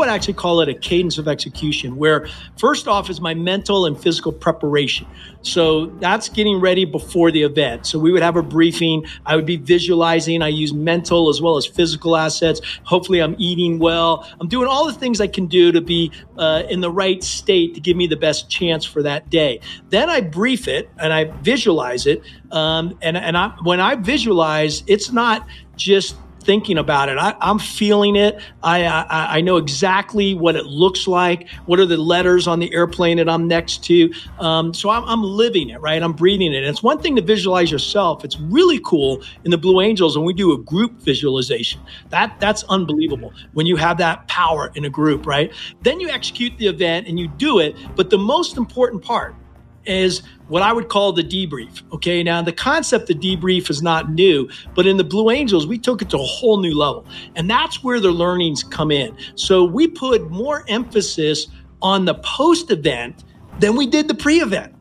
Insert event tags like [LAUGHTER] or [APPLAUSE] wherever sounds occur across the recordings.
would actually call it a cadence of execution, where first off is my mental and physical preparation. So that's getting ready before the event. So we would have a briefing. I would be visualizing. I use mental as well as physical assets. Hopefully, I'm eating well. I'm doing all the things I can do to be uh, in the right state to give me the best chance for that day. Then I brief it and I visualize it. Um, and and I, when I visualize, it's not just thinking about it. I, am feeling it. I, I, I know exactly what it looks like. What are the letters on the airplane that I'm next to? Um, so I'm, I'm living it, right? I'm breathing it. And it's one thing to visualize yourself. It's really cool in the Blue Angels when we do a group visualization. That that's unbelievable when you have that power in a group, right? Then you execute the event and you do it. But the most important part is what I would call the debrief. Okay, now the concept of debrief is not new, but in the Blue Angels, we took it to a whole new level. And that's where the learnings come in. So we put more emphasis on the post event than we did the pre event.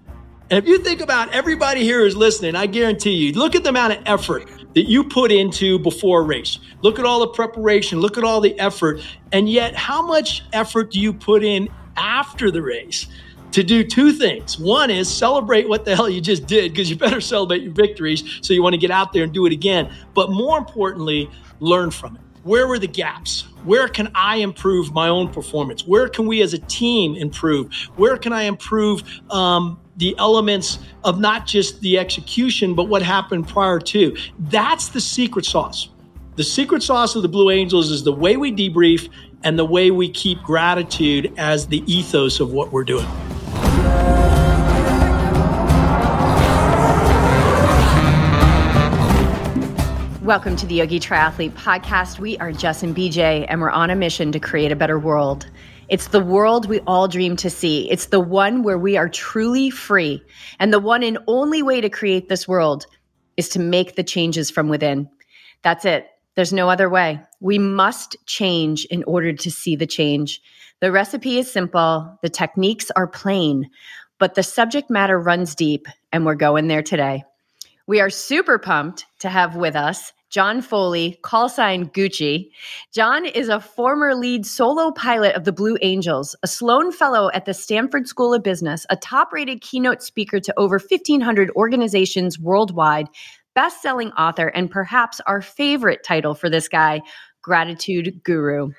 And if you think about everybody here who's listening, I guarantee you, look at the amount of effort that you put into before a race. Look at all the preparation, look at all the effort. And yet, how much effort do you put in after the race? To do two things. One is celebrate what the hell you just did because you better celebrate your victories. So you want to get out there and do it again. But more importantly, learn from it. Where were the gaps? Where can I improve my own performance? Where can we as a team improve? Where can I improve um, the elements of not just the execution, but what happened prior to? That's the secret sauce. The secret sauce of the Blue Angels is the way we debrief and the way we keep gratitude as the ethos of what we're doing. Welcome to the Yogi Triathlete Podcast. We are Jess and BJ, and we're on a mission to create a better world. It's the world we all dream to see. It's the one where we are truly free. And the one and only way to create this world is to make the changes from within. That's it. There's no other way. We must change in order to see the change. The recipe is simple, the techniques are plain, but the subject matter runs deep, and we're going there today. We are super pumped to have with us John Foley, call sign Gucci. John is a former lead solo pilot of the Blue Angels, a Sloan Fellow at the Stanford School of Business, a top rated keynote speaker to over 1,500 organizations worldwide, best selling author, and perhaps our favorite title for this guy, Gratitude Guru.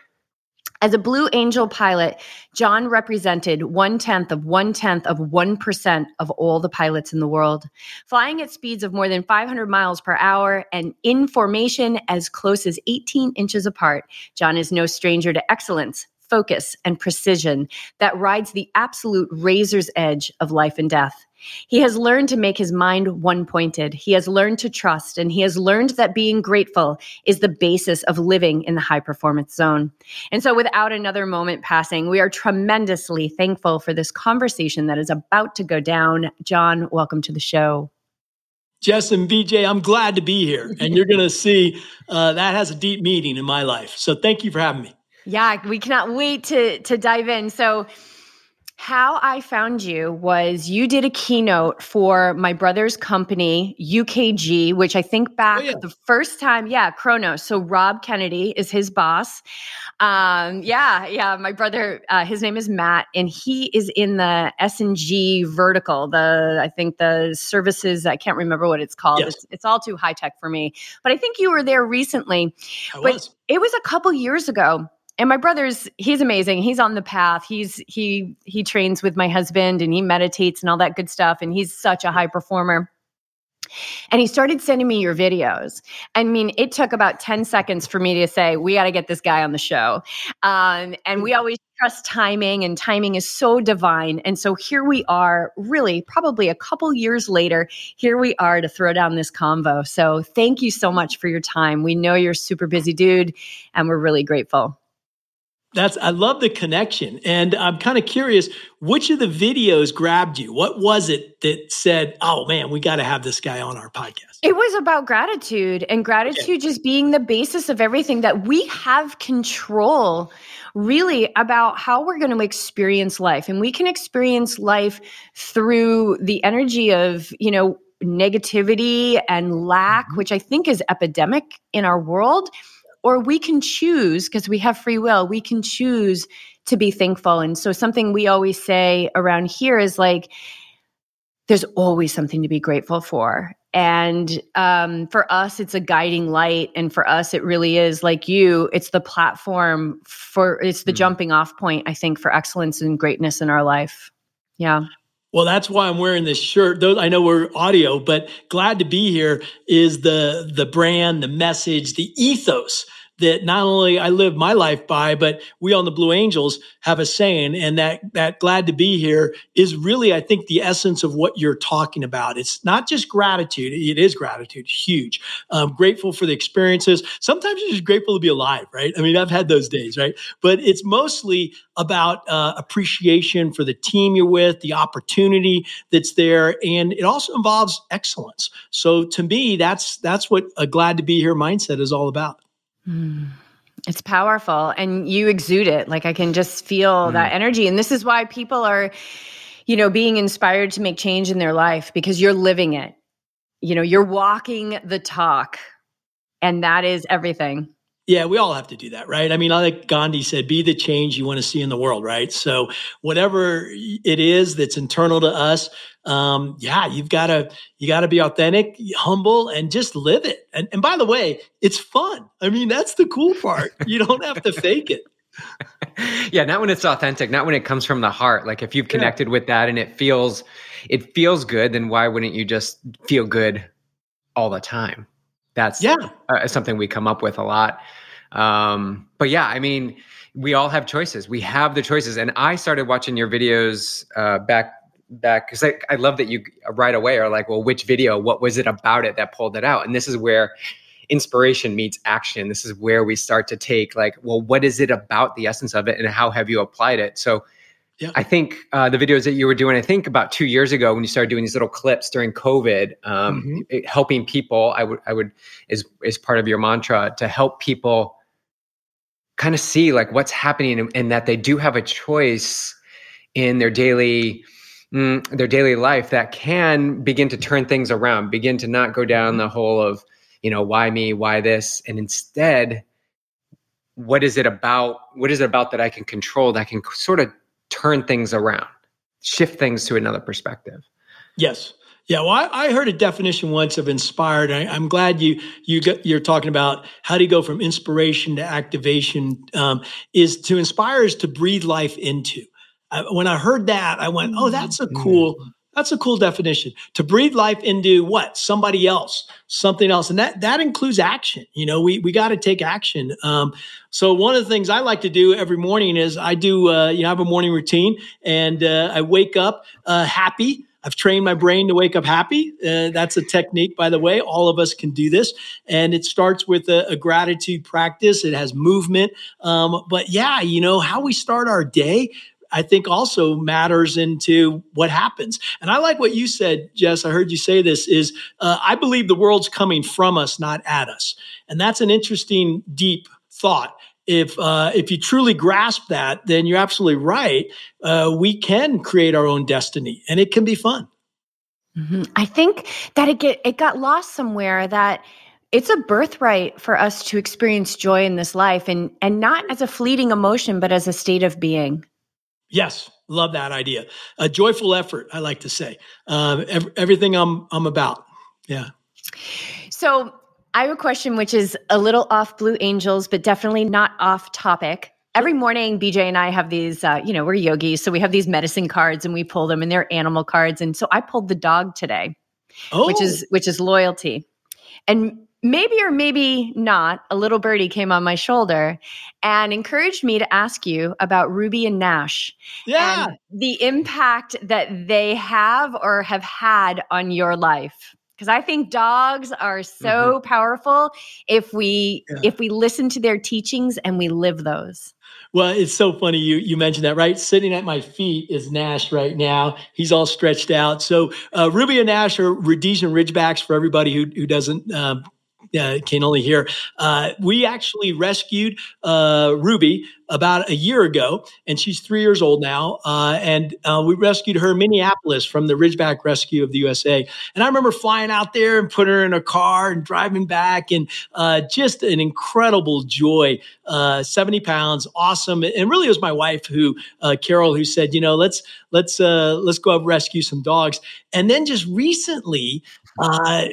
As a Blue Angel pilot, John represented one tenth of one tenth of 1% of all the pilots in the world, flying at speeds of more than 500 miles per hour and in formation as close as 18 inches apart. John is no stranger to excellence, focus, and precision that rides the absolute razor's edge of life and death. He has learned to make his mind one pointed. He has learned to trust, and he has learned that being grateful is the basis of living in the high performance zone. And so, without another moment passing, we are tremendously thankful for this conversation that is about to go down. John, welcome to the show. Jess and BJ, I'm glad to be here. [LAUGHS] And you're going to see uh, that has a deep meaning in my life. So, thank you for having me. Yeah, we cannot wait to to dive in. So, how I found you was you did a keynote for my brother's company, UKG, which I think back oh, yeah. the first time, yeah, Kronos. So Rob Kennedy is his boss. Um, yeah, yeah, my brother, uh, his name is Matt, and he is in the S and G vertical. The I think the services, I can't remember what it's called. Yes. It's, it's, all too high tech for me. But I think you were there recently. I but was. it was a couple years ago and my brother's he's amazing he's on the path he's he he trains with my husband and he meditates and all that good stuff and he's such a high performer and he started sending me your videos. I mean, it took about 10 seconds for me to say, we got to get this guy on the show. Um, and we always trust timing, and timing is so divine. And so here we are, really, probably a couple years later, here we are to throw down this convo. So thank you so much for your time. We know you're super busy dude, and we're really grateful. That's I love the connection. And I'm kind of curious, which of the videos grabbed you? What was it that said, "Oh man, we got to have this guy on our podcast?" It was about gratitude and gratitude okay. just being the basis of everything that we have control really about how we're going to experience life. And we can experience life through the energy of, you know, negativity and lack, mm-hmm. which I think is epidemic in our world or we can choose because we have free will, we can choose to be thankful. And so, something we always say around here is like, there's always something to be grateful for. And um, for us, it's a guiding light. And for us, it really is like you, it's the platform for, it's the mm-hmm. jumping off point, I think, for excellence and greatness in our life. Yeah. Well, that's why I'm wearing this shirt. I know we're audio, but glad to be here is the the brand, the message, the ethos that not only I live my life by, but we on the Blue Angels have a saying, and that that glad to be here is really, I think, the essence of what you're talking about. It's not just gratitude; it is gratitude, huge. Um, grateful for the experiences. Sometimes you're just grateful to be alive, right? I mean, I've had those days, right? But it's mostly about uh, appreciation for the team you're with, the opportunity that's there, and it also involves excellence. So to me, that's that's what a glad to be here mindset is all about. Mm. It's powerful and you exude it. Like I can just feel mm. that energy. And this is why people are, you know, being inspired to make change in their life because you're living it. You know, you're walking the talk. And that is everything. Yeah, we all have to do that, right? I mean, like Gandhi said, be the change you want to see in the world, right? So, whatever it is that's internal to us, um, yeah, you've got to you got to be authentic, humble, and just live it. And, and by the way, it's fun. I mean, that's the cool part. You don't have to fake it. [LAUGHS] yeah, not when it's authentic, not when it comes from the heart. Like if you've connected yeah. with that and it feels it feels good, then why wouldn't you just feel good all the time? That's yeah. Uh, something we come up with a lot. Um, but yeah, I mean, we all have choices. We have the choices. And I started watching your videos uh, back back because I, I love that you right away are like, well, which video? What was it about it that pulled it out? And this is where inspiration meets action. This is where we start to take like, well, what is it about the essence of it, and how have you applied it? So. Yeah. I think uh, the videos that you were doing, I think about two years ago when you started doing these little clips during COVID, um, mm-hmm. it, helping people, I would, I would, is is part of your mantra to help people kind of see like what's happening and, and that they do have a choice in their daily mm, their daily life that can begin to turn things around begin to not go down the hole of you know why me why this and instead what is it about what is it about that i can control that can sort of turn things around shift things to another perspective yes yeah, well, I, I, heard a definition once of inspired. I, am glad you you you're talking about how do you go from inspiration to activation. Um, is to inspire is to breathe life into. Uh, when I heard that, I went, "Oh, that's a cool." That's a cool definition. To breathe life into what? Somebody else, something else. And that that includes action. You know, we we got to take action. Um, so one of the things I like to do every morning is I do uh, you know, I have a morning routine and uh, I wake up uh, happy. I've trained my brain to wake up happy. Uh, that's a technique, by the way. All of us can do this. And it starts with a, a gratitude practice, it has movement. Um, but yeah, you know, how we start our day. I think also matters into what happens. And I like what you said, Jess. I heard you say this is uh, I believe the world's coming from us, not at us. And that's an interesting, deep thought if uh, if you truly grasp that, then you're absolutely right. Uh, we can create our own destiny, and it can be fun. Mm-hmm. I think that it get it got lost somewhere that it's a birthright for us to experience joy in this life, and and not as a fleeting emotion, but as a state of being. Yes, love that idea. A joyful effort, I like to say. Uh, ev- everything I'm I'm about. Yeah. So I have a question which is a little off Blue Angels, but definitely not off topic. Every morning, BJ and I have these, uh, you know, we're yogis, so we have these medicine cards and we pull them, and they're animal cards. And so I pulled the dog today, oh. which is which is loyalty. And maybe or maybe not, a little birdie came on my shoulder and encouraged me to ask you about Ruby and Nash. Yeah. And the impact that they have or have had on your life because I think dogs are so mm-hmm. powerful if we yeah. if we listen to their teachings and we live those. Well, it's so funny you you mentioned that, right? Sitting at my feet is Nash right now. He's all stretched out. So uh, Ruby and Nash are Rhodesian Ridgebacks for everybody who who doesn't um, uh, can only hear. Uh, we actually rescued uh, Ruby about a year ago, and she's three years old now. Uh, and uh, we rescued her in Minneapolis from the Ridgeback Rescue of the USA. And I remember flying out there and putting her in a car and driving back, and uh, just an incredible joy. Uh, Seventy pounds, awesome. And really, it was my wife who, uh, Carol, who said, you know, let's let's uh, let's go up rescue some dogs. And then just recently,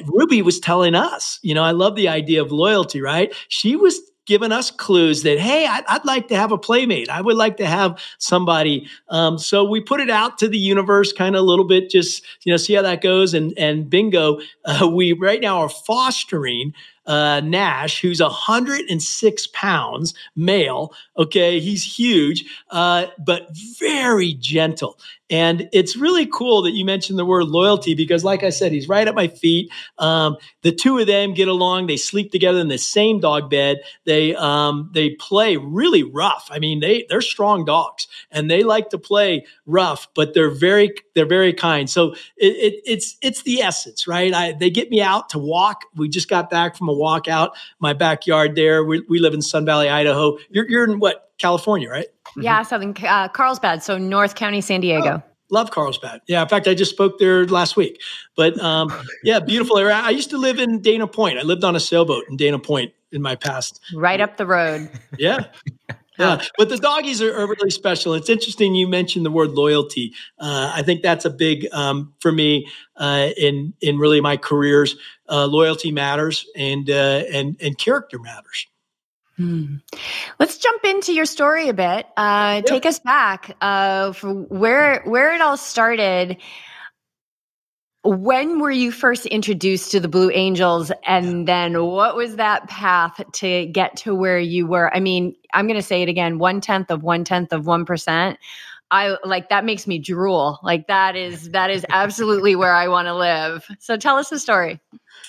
Ruby was telling us, you know, I love the idea of loyalty, right? She was given us clues that hey I'd, I'd, like to have a playmate. I would like to have somebody. Um, so we put it out to the universe kind of a little bit just you know see how that goes. And and bingo [LAUGHS] uh, we right now are fostering uh, Nash, who's 106 pounds, male. Okay, he's huge, uh, but very gentle. And it's really cool that you mentioned the word loyalty because, like I said, he's right at my feet. Um, the two of them get along. They sleep together in the same dog bed. They um, they play really rough. I mean, they they're strong dogs and they like to play rough, but they're very they're very kind. So it, it, it's it's the essence, right? I, they get me out to walk. We just got back from a walk out my backyard. There, we, we live in Sun Valley, Idaho. You're you're in what California, right? Yeah, Southern uh, Carlsbad, so North County, San Diego. Oh, love Carlsbad. Yeah, in fact, I just spoke there last week. But um, [LAUGHS] yeah, beautiful area. I used to live in Dana Point. I lived on a sailboat in Dana Point in my past. Right up the road. Yeah. [LAUGHS] Yeah, but the doggies are, are, really special. It's interesting you mentioned the word loyalty. Uh, I think that's a big um, for me uh, in in really my careers. Uh, loyalty matters, and uh, and and character matters. Hmm. Let's jump into your story a bit. Uh, Take us back uh, for where where it all started. When were you first introduced to the Blue Angels, and then what was that path to get to where you were? I mean, I'm going to say it again: one tenth of one tenth of one percent. I like that makes me drool. Like that is that is absolutely where I want to live. So tell us the story.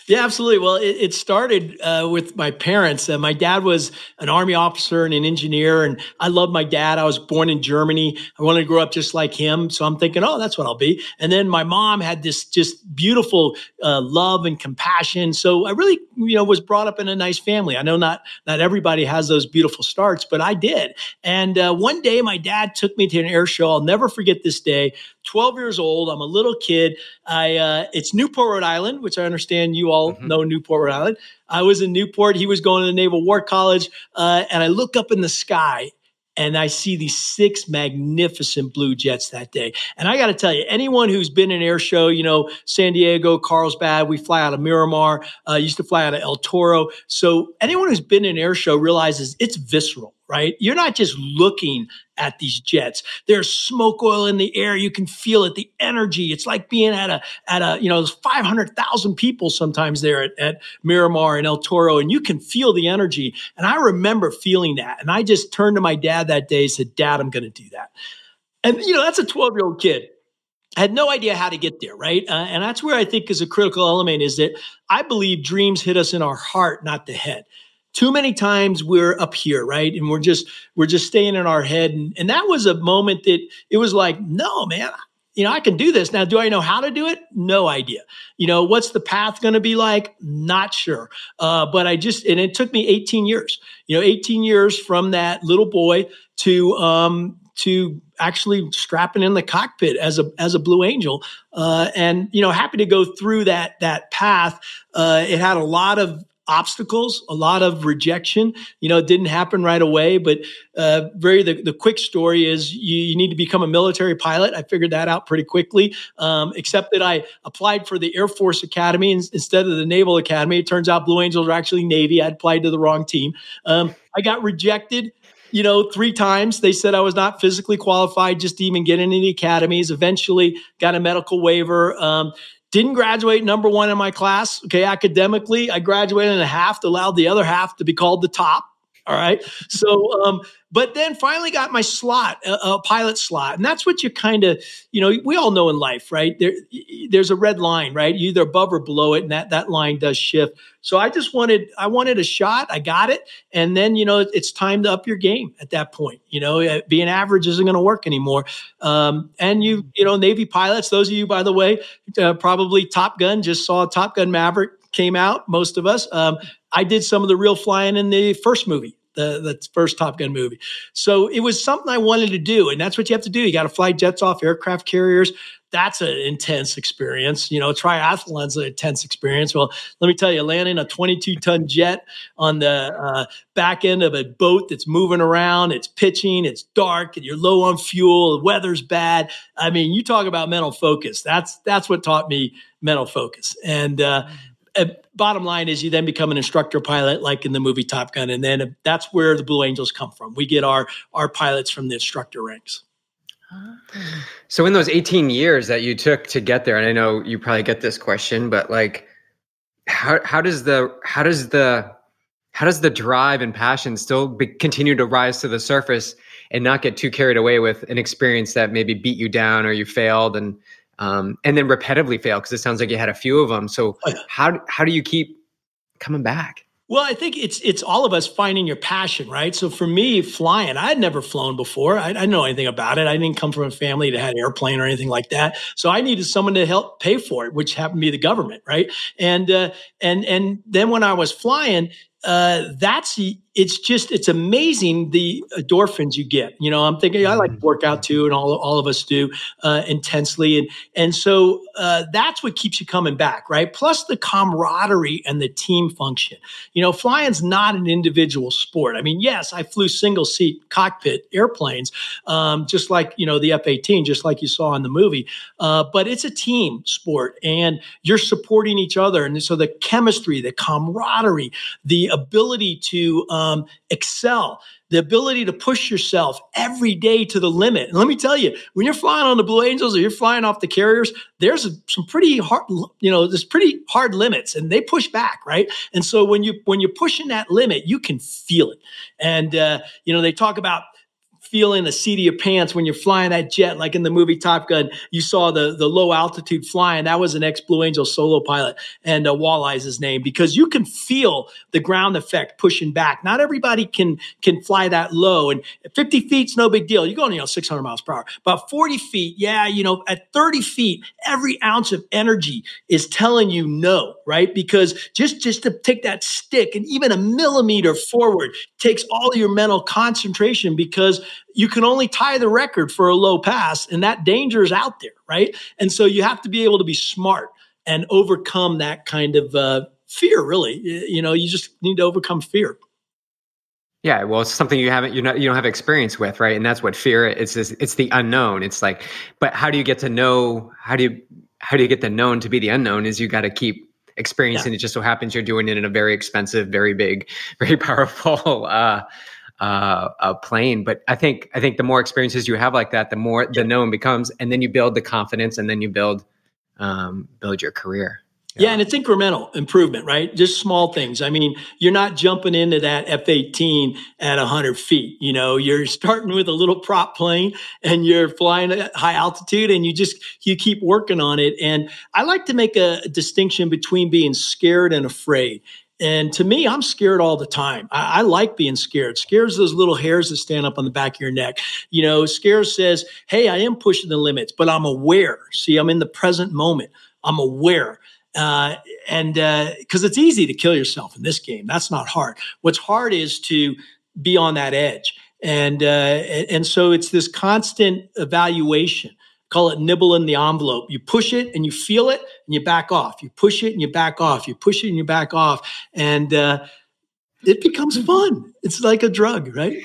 Yeah, absolutely. Well, it, it started uh, with my parents. Uh, my dad was an army officer and an engineer, and I loved my dad. I was born in Germany. I wanted to grow up just like him, so I'm thinking, oh, that's what I'll be. And then my mom had this just beautiful uh, love and compassion. So I really, you know, was brought up in a nice family. I know not not everybody has those beautiful starts, but I did. And uh, one day, my dad took me to an air show. I'll never forget this day. 12 years old. I'm a little kid. I uh, it's Newport, Rhode Island, which I understand you all mm-hmm. know Newport, Rhode Island. I was in Newport. He was going to the Naval War College, uh, and I look up in the sky and I see these six magnificent blue jets that day. And I got to tell you, anyone who's been in air show, you know, San Diego, Carlsbad, we fly out of Miramar, uh, used to fly out of El Toro. So anyone who's been in air show realizes it's visceral right? You're not just looking at these jets. There's smoke oil in the air. You can feel it, the energy. It's like being at a, at a, you know, 500,000 people sometimes there at, at Miramar and El Toro, and you can feel the energy. And I remember feeling that. And I just turned to my dad that day and said, Dad, I'm going to do that. And, you know, that's a 12 year old kid. I had no idea how to get there, right? Uh, and that's where I think is a critical element is that I believe dreams hit us in our heart, not the head too many times we're up here right? And we're just we're just staying in our head. And, and that was a moment that it was like no man you know i can do this. Now do i know how to do it? No idea. You know what's the path going to be like? Not sure. Uh, but i just and it took me 18 years you know 18 years from that little boy to um to actually strapping in the cockpit as a as a blue angel. Uh, and you know happy to go through that that path. Uh, it had a lot of obstacles, a lot of rejection. You know, it didn't happen right away, but uh, very the, the quick story is you, you, need to become a military pilot. I figured that out pretty quickly, um, except that I applied for the Air Force Academy instead of the Naval Academy. It turns out Blue Angels are actually Navy. I applied to the wrong team. Um, I got rejected you know, three times. They said I was not physically qualified just to even get into the academies. Eventually, got a medical waiver. Um, didn't graduate number one in my class. Okay, academically, I graduated in a half, allowed the other half to be called the top. All right. So, um, but then finally got my slot, a, a pilot slot, and that's what you kind of, you know, we all know in life, right? There, there's a red line, right? You either above or below it, and that that line does shift. So I just wanted, I wanted a shot. I got it, and then you know, it's time to up your game at that point. You know, uh, being average isn't going to work anymore. Um, and you, you know, Navy pilots. Those of you, by the way, uh, probably Top Gun just saw Top Gun Maverick came out, most of us. Um, I did some of the real flying in the first movie the, the first Top Gun movie. So it was something I wanted to do. And that's what you have to do. You got to fly jets off aircraft carriers. That's an intense experience. You know, triathlon's an intense experience. Well, let me tell you, landing a 22 ton jet on the uh, back end of a boat that's moving around, it's pitching, it's dark, and you're low on fuel, the weather's bad. I mean, you talk about mental focus. That's that's what taught me mental focus. And uh, uh, bottom line is you then become an instructor pilot like in the movie top gun and then uh, that's where the blue angels come from. We get our our pilots from the instructor ranks. Ah. So in those 18 years that you took to get there and i know you probably get this question but like how, how does the how does the how does the drive and passion still be, continue to rise to the surface and not get too carried away with an experience that maybe beat you down or you failed? And um, and then repetitively fail because it sounds like you had a few of them. So oh, how how do you keep coming back? Well, I think it's it's all of us finding your passion, right? So for me, flying, I had never flown before. I, I didn't know anything about it. I didn't come from a family that had an airplane or anything like that. So I needed someone to help pay for it, which happened to be the government, right? And uh, and and then when I was flying, uh, that's it's just it's amazing the endorphins you get. You know, I'm thinking I like to work out too, and all all of us do uh, intensely, and and so uh, that's what keeps you coming back, right? Plus the camaraderie and the team function. You know, flying's not an individual sport. I mean, yes, I flew single seat cockpit airplanes, um, just like you know the F-18, just like you saw in the movie, uh, but it's a team sport, and you're supporting each other, and so the chemistry, the camaraderie, the ability to um, um, excel, the ability to push yourself every day to the limit. And let me tell you, when you're flying on the Blue Angels or you're flying off the carriers, there's some pretty hard, you know, there's pretty hard limits, and they push back, right? And so when you when you're pushing that limit, you can feel it. And uh, you know, they talk about feeling the seat of your pants when you're flying that jet, like in the movie Top Gun. You saw the the low altitude flying. That was an ex Blue Angel solo pilot, and uh, Walleye's his name because you can feel the ground effect pushing back. Not everybody can can fly that low, and 50 feet's no big deal. You're going you know 600 miles per hour. About 40 feet, yeah, you know, at 30 feet, every ounce of energy is telling you no, right? Because just just to take that stick and even a millimeter forward takes all your mental concentration because you can only tie the record for a low pass, and that danger is out there, right? And so you have to be able to be smart and overcome that kind of uh, fear. Really, you know, you just need to overcome fear. Yeah, well, it's something you haven't you know you don't have experience with, right? And that's what fear is. It's, it's the unknown. It's like, but how do you get to know? How do you how do you get the known to be the unknown? Is you got to keep experiencing. Yeah. It just so happens you're doing it in a very expensive, very big, [LAUGHS] very powerful uh, uh, a plane. But I think I think the more experiences you have like that, the more the known becomes, and then you build the confidence, and then you build um, build your career. Yeah. and it's incremental improvement, right? Just small things. I mean, you're not jumping into that F 18 at 100 feet. You know, you're starting with a little prop plane and you're flying at high altitude and you just, you keep working on it. And I like to make a distinction between being scared and afraid. And to me, I'm scared all the time. I, I, like being scared. Scares those little hairs that stand up on the back of your neck. You know, scares says, hey, I am pushing the limits, but I'm aware. See, I'm in the present moment. I'm aware. Uh, and because uh, it's easy to kill yourself in this game, that's not hard. What's hard is to be on that edge. And, uh, and so it's this constant evaluation call it nibble in the envelope. You push it and you feel it and you back off. You push it and you back off. You push it and you back off. And uh, it becomes fun. It's like a drug, right?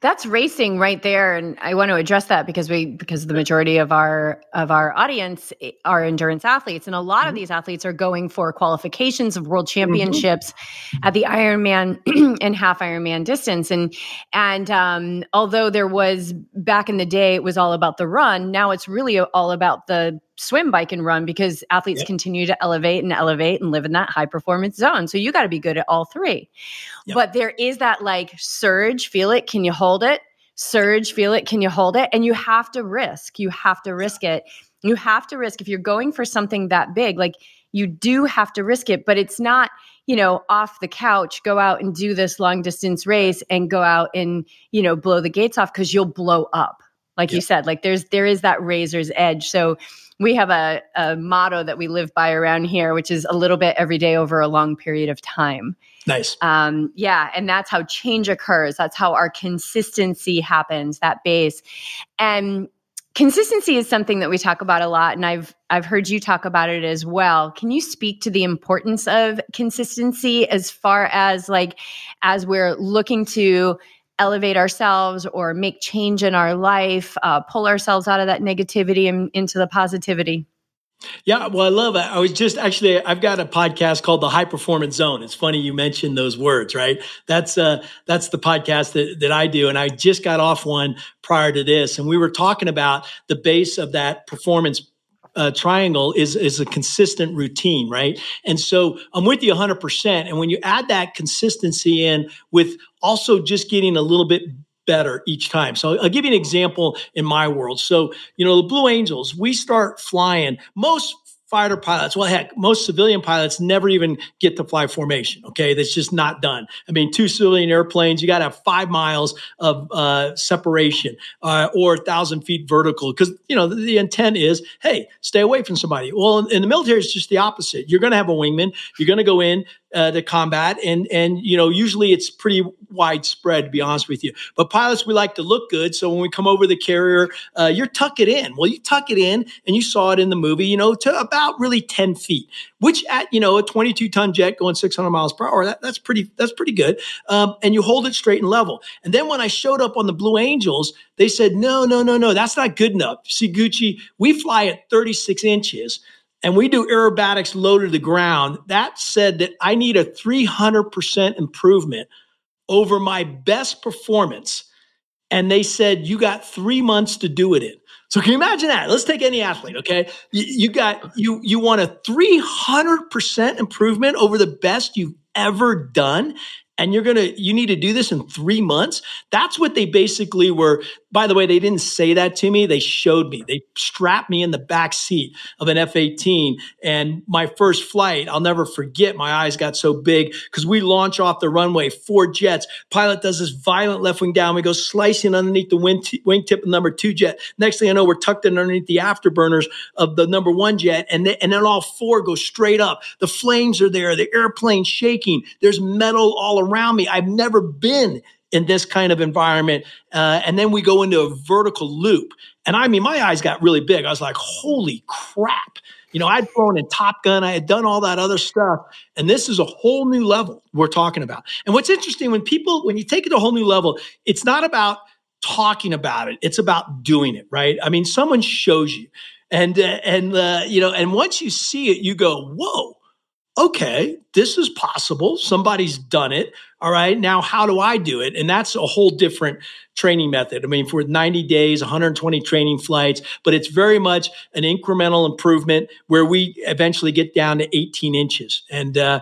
That's racing right there, and I want to address that because we because the majority of our of our audience are endurance athletes, and a lot mm-hmm. of these athletes are going for qualifications of world mm-hmm. championships mm-hmm. at the Ironman [CLEARS THROAT] and half Ironman distance, and and um, although there was back in the day, it was all about the run. Now it's really all about the swim, bike, and run because athletes yep. continue to elevate and elevate and live in that high performance zone. So you got to be good at all three. Yep. But there is that like surge, feel it. Can you hold it? Surge, feel it. Can you hold it? And you have to risk. You have to risk it. You have to risk if you're going for something that big, like you do have to risk it, but it's not, you know, off the couch, go out and do this long distance race and go out and, you know, blow the gates off because you'll blow up like you said like there's there is that razor's edge so we have a, a motto that we live by around here which is a little bit every day over a long period of time. Nice. Um, yeah and that's how change occurs. That's how our consistency happens that base. And consistency is something that we talk about a lot and i've i've heard you talk about it as well. Can you speak to the importance of consistency as far as like as we're looking to elevate ourselves or make change in our life uh, pull ourselves out of that negativity and into the positivity yeah, well, I love it. I was just actually, I've got a podcast called the High Performance Zone. It's funny you mentioned those words, right? That's uh, that's the podcast that that I do, and I just got off one prior to this, and we were talking about the base of that performance uh, triangle is is a consistent routine, right? And so I'm with you 100%. And when you add that consistency in with also just getting a little bit better each time. So I'll give you an example in my world. So, you know, the Blue Angels, we start flying. Most fighter pilots, well, heck, most civilian pilots never even get to fly formation. Okay, that's just not done. I mean, two civilian airplanes, you got to have five miles of uh, separation uh, or a thousand feet vertical because you know the, the, intent is, hey, stay away from somebody. Well, in, in the military, it's just the opposite. You're going to have a wingman. You're going to go in uh, to combat, and and you know usually it's pretty widespread to be honest with you. But pilots, we like to look good, so when we come over the carrier, uh, you're tuck it in. Well, you tuck it in, and you saw it in the movie, you know, to about really ten feet, which at you know a 22 ton jet going 600 miles per hour, that, that's pretty that's pretty good. Um, and you hold it straight and level. And then when I showed up on the Blue Angels, they said, no, no, no, no, that's not good enough. See, Gucci, we fly at 36 inches and we do aerobatics low to the ground, that said that I need a 300% improvement over my best performance. And they said, you got three months to do it in. So can you imagine that? Let's take any athlete, okay? You, you got you you want a 300% improvement over the best you've ever done and you're going to you need to do this in 3 months. That's what they basically were by the way, they didn't say that to me. They showed me. They strapped me in the back seat of an F 18. And my first flight, I'll never forget, my eyes got so big because we launch off the runway, four jets. Pilot does this violent left wing down. We go slicing underneath the wing t- of number two jet. Next thing I know, we're tucked in underneath the afterburners of the number one jet. And, and then all four go straight up. The flames are there, the airplane shaking. There's metal all around me. I've never been in this kind of environment. Uh, and then we go into a vertical loop. And I mean, my eyes got really big. I was like, holy crap. You know, I'd flown in Top Gun, I had done all that other stuff. And this is a whole new level we're talking about. And what's interesting when people, when you take it to a whole new level, it's not about talking about it, it's about doing it, right? I mean, someone shows you. And, uh, and, uh, you know, and once you see it, you go, whoa, okay, this is possible. Somebody's done it. All right. Now, how do I do it? And that's a whole different training method. I mean, for 90 days, 120 training flights, but it's very much an incremental improvement where we eventually get down to 18 inches. And uh,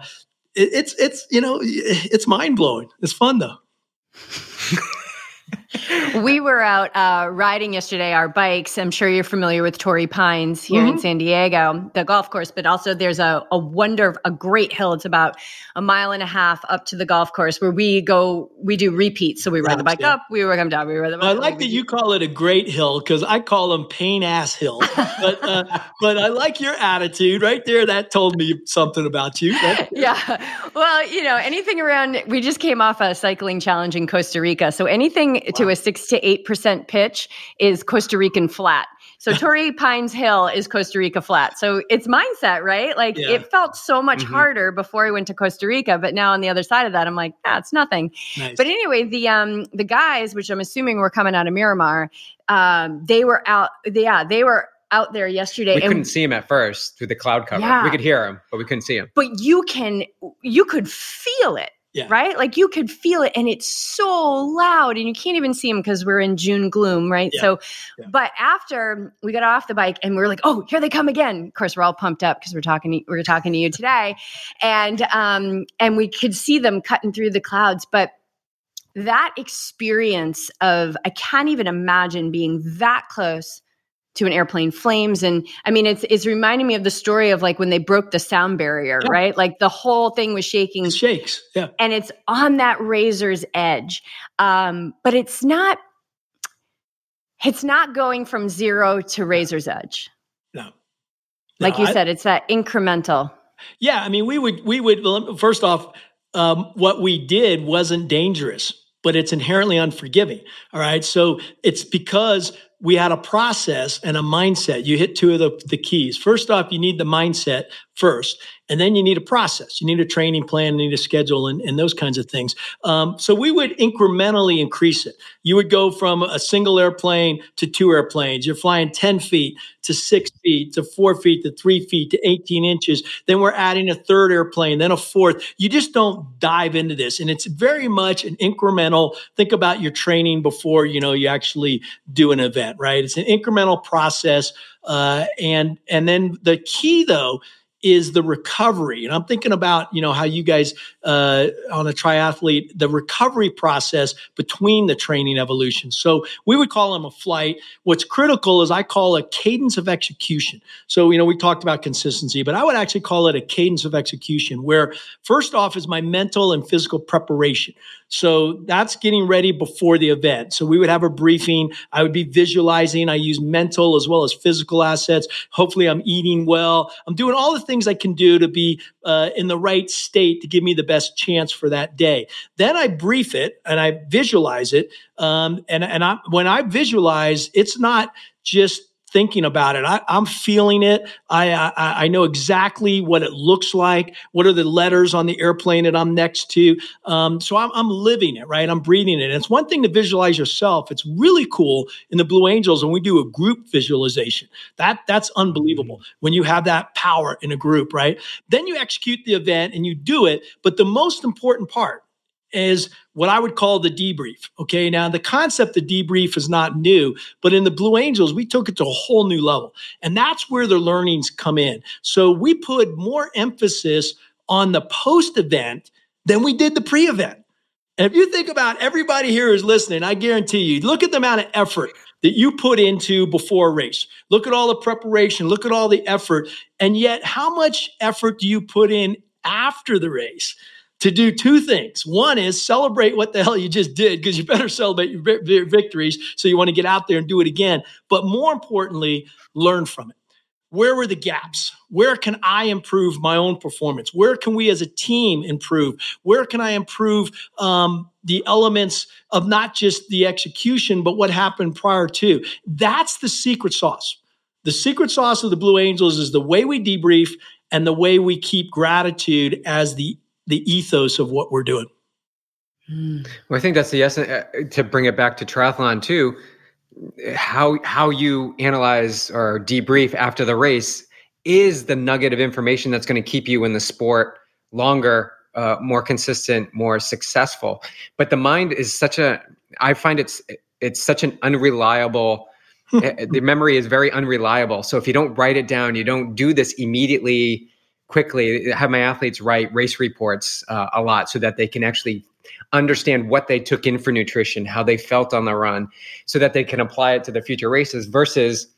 it, it's, it's, you know, it's mind blowing. It's fun though. [LAUGHS] we were out uh, riding yesterday our bikes. I'm sure you're familiar with Torrey Pines here mm-hmm. in San Diego, the golf course, but also there's a, a wonder, a great hill. It's about a mile and a half up to the golf course where we go, we do repeats. So we ride the bike yeah. up, we ride them down, we ride them I like that you call it a great hill because I call them pain ass hills. but, uh, [LAUGHS] but I like your attitude right there. That told me something about you. [LAUGHS] yeah. Well, you know, anything around, we just came off a cycling challenge in Costa Rica. So anything wow. to a six to eight percent pitch is Costa Rican flat. So [LAUGHS] Torrey Pines Hill is Costa Rica flat. So it's mindset, right? Like yeah. it felt so much mm-hmm. harder before I went to Costa Rica, but now on the other side of that, I'm like, ah, it's nothing. Nice. But anyway, the um the guys, which I'm assuming were coming out of Miramar, um, they were out. Yeah, they were out there yesterday. We couldn't see him at first through the cloud cover. Yeah. We could hear him, but we couldn't see him. But you can, you could feel it. Yeah. Right? Like you could feel it and it's so loud and you can't even see them because we're in June gloom, right? Yeah. So, yeah. but after we got off the bike and we are like, oh, here they come again. Of course, we're all pumped up because we're talking, to, we're talking to you today. And, um, and we could see them cutting through the clouds. But that experience of, I can't even imagine being that close to an airplane flames and i mean it's it's reminding me of the story of like when they broke the sound barrier yeah. right like the whole thing was shaking it shakes yeah and it's on that razor's edge um but it's not It's not going from zero to razor's edge. No. no like you I, said, it's that incremental. Yeah, I mean, we would we would first off, um, what we did wasn't dangerous, but it's inherently unforgiving. All right, so it's because we had a process and a mindset. You hit two of the, the keys. First off, you need the mindset first. And then you need a process. You need a training plan, you need a schedule, and, and those kinds of things. Um, so we would incrementally increase it. You would go from a single airplane to two airplanes. You're flying 10 feet to six feet to four feet to three feet to 18 inches. Then we're adding a third airplane, then a fourth. You just don't dive into this. And it's very much an incremental. Think about your training before, you know, you actually do an event, right? It's an incremental process. Uh, and, and then the key though, is the recovery. And I'm thinking about, you know, how you guys uh, on a triathlete, the recovery process between the training evolution. So we would call them a flight. What's critical is I call a cadence of execution. So, you know, we talked about consistency, but I would actually call it a cadence of execution where first off is my mental and physical preparation. So that's getting ready before the event. So we would have a briefing. I would be visualizing. I use mental as well as physical assets. Hopefully, I'm eating well. I'm doing all the things I can do to be uh, in the right state to give me the best chance for that day. Then I brief it and I visualize it. Um, and and I, when I visualize, it's not just thinking about it. I, am feeling it. I, I, I know exactly what it looks like. What are the letters on the airplane that I'm next to? Um, so I'm, I'm living it, right? I'm breathing it. And it's one thing to visualize yourself. It's really cool in the Blue Angels when we do a group visualization. That that's unbelievable mm-hmm. when you have that power in a group, right? Then you execute the event and you do it. But the most important part is what I would call the debrief. Okay. Now, the concept of debrief is not new, but in the Blue Angels, we took it to a whole new level. And that's where the learnings come in. So we put more emphasis on the post event than we did the pre event. And if you think about everybody here who's listening, I guarantee you, look at the amount of effort that you put into before a race. Look at all the preparation, look at all the effort. And yet, how much effort do you put in after the race? To do two things. One is celebrate what the hell you just did because you better celebrate your victories. So you want to get out there and do it again. But more importantly, learn from it. Where were the gaps? Where can I improve my own performance? Where can we as a team improve? Where can I improve um, the elements of not just the execution, but what happened prior to? That's the secret sauce. The secret sauce of the Blue Angels is the way we debrief and the way we keep gratitude as the the ethos of what we're doing. Well, I think that's the essence. Uh, to bring it back to triathlon too, how how you analyze or debrief after the race is the nugget of information that's going to keep you in the sport longer, uh, more consistent, more successful. But the mind is such a. I find it's it's such an unreliable. [LAUGHS] Eh, the memory is very unreliable. So if you don't write it down, you don't do this immediately quickly have my athletes write race reports uh, a lot so that they can actually understand what they took in for nutrition how they felt on the run so that they can apply it to the future races versus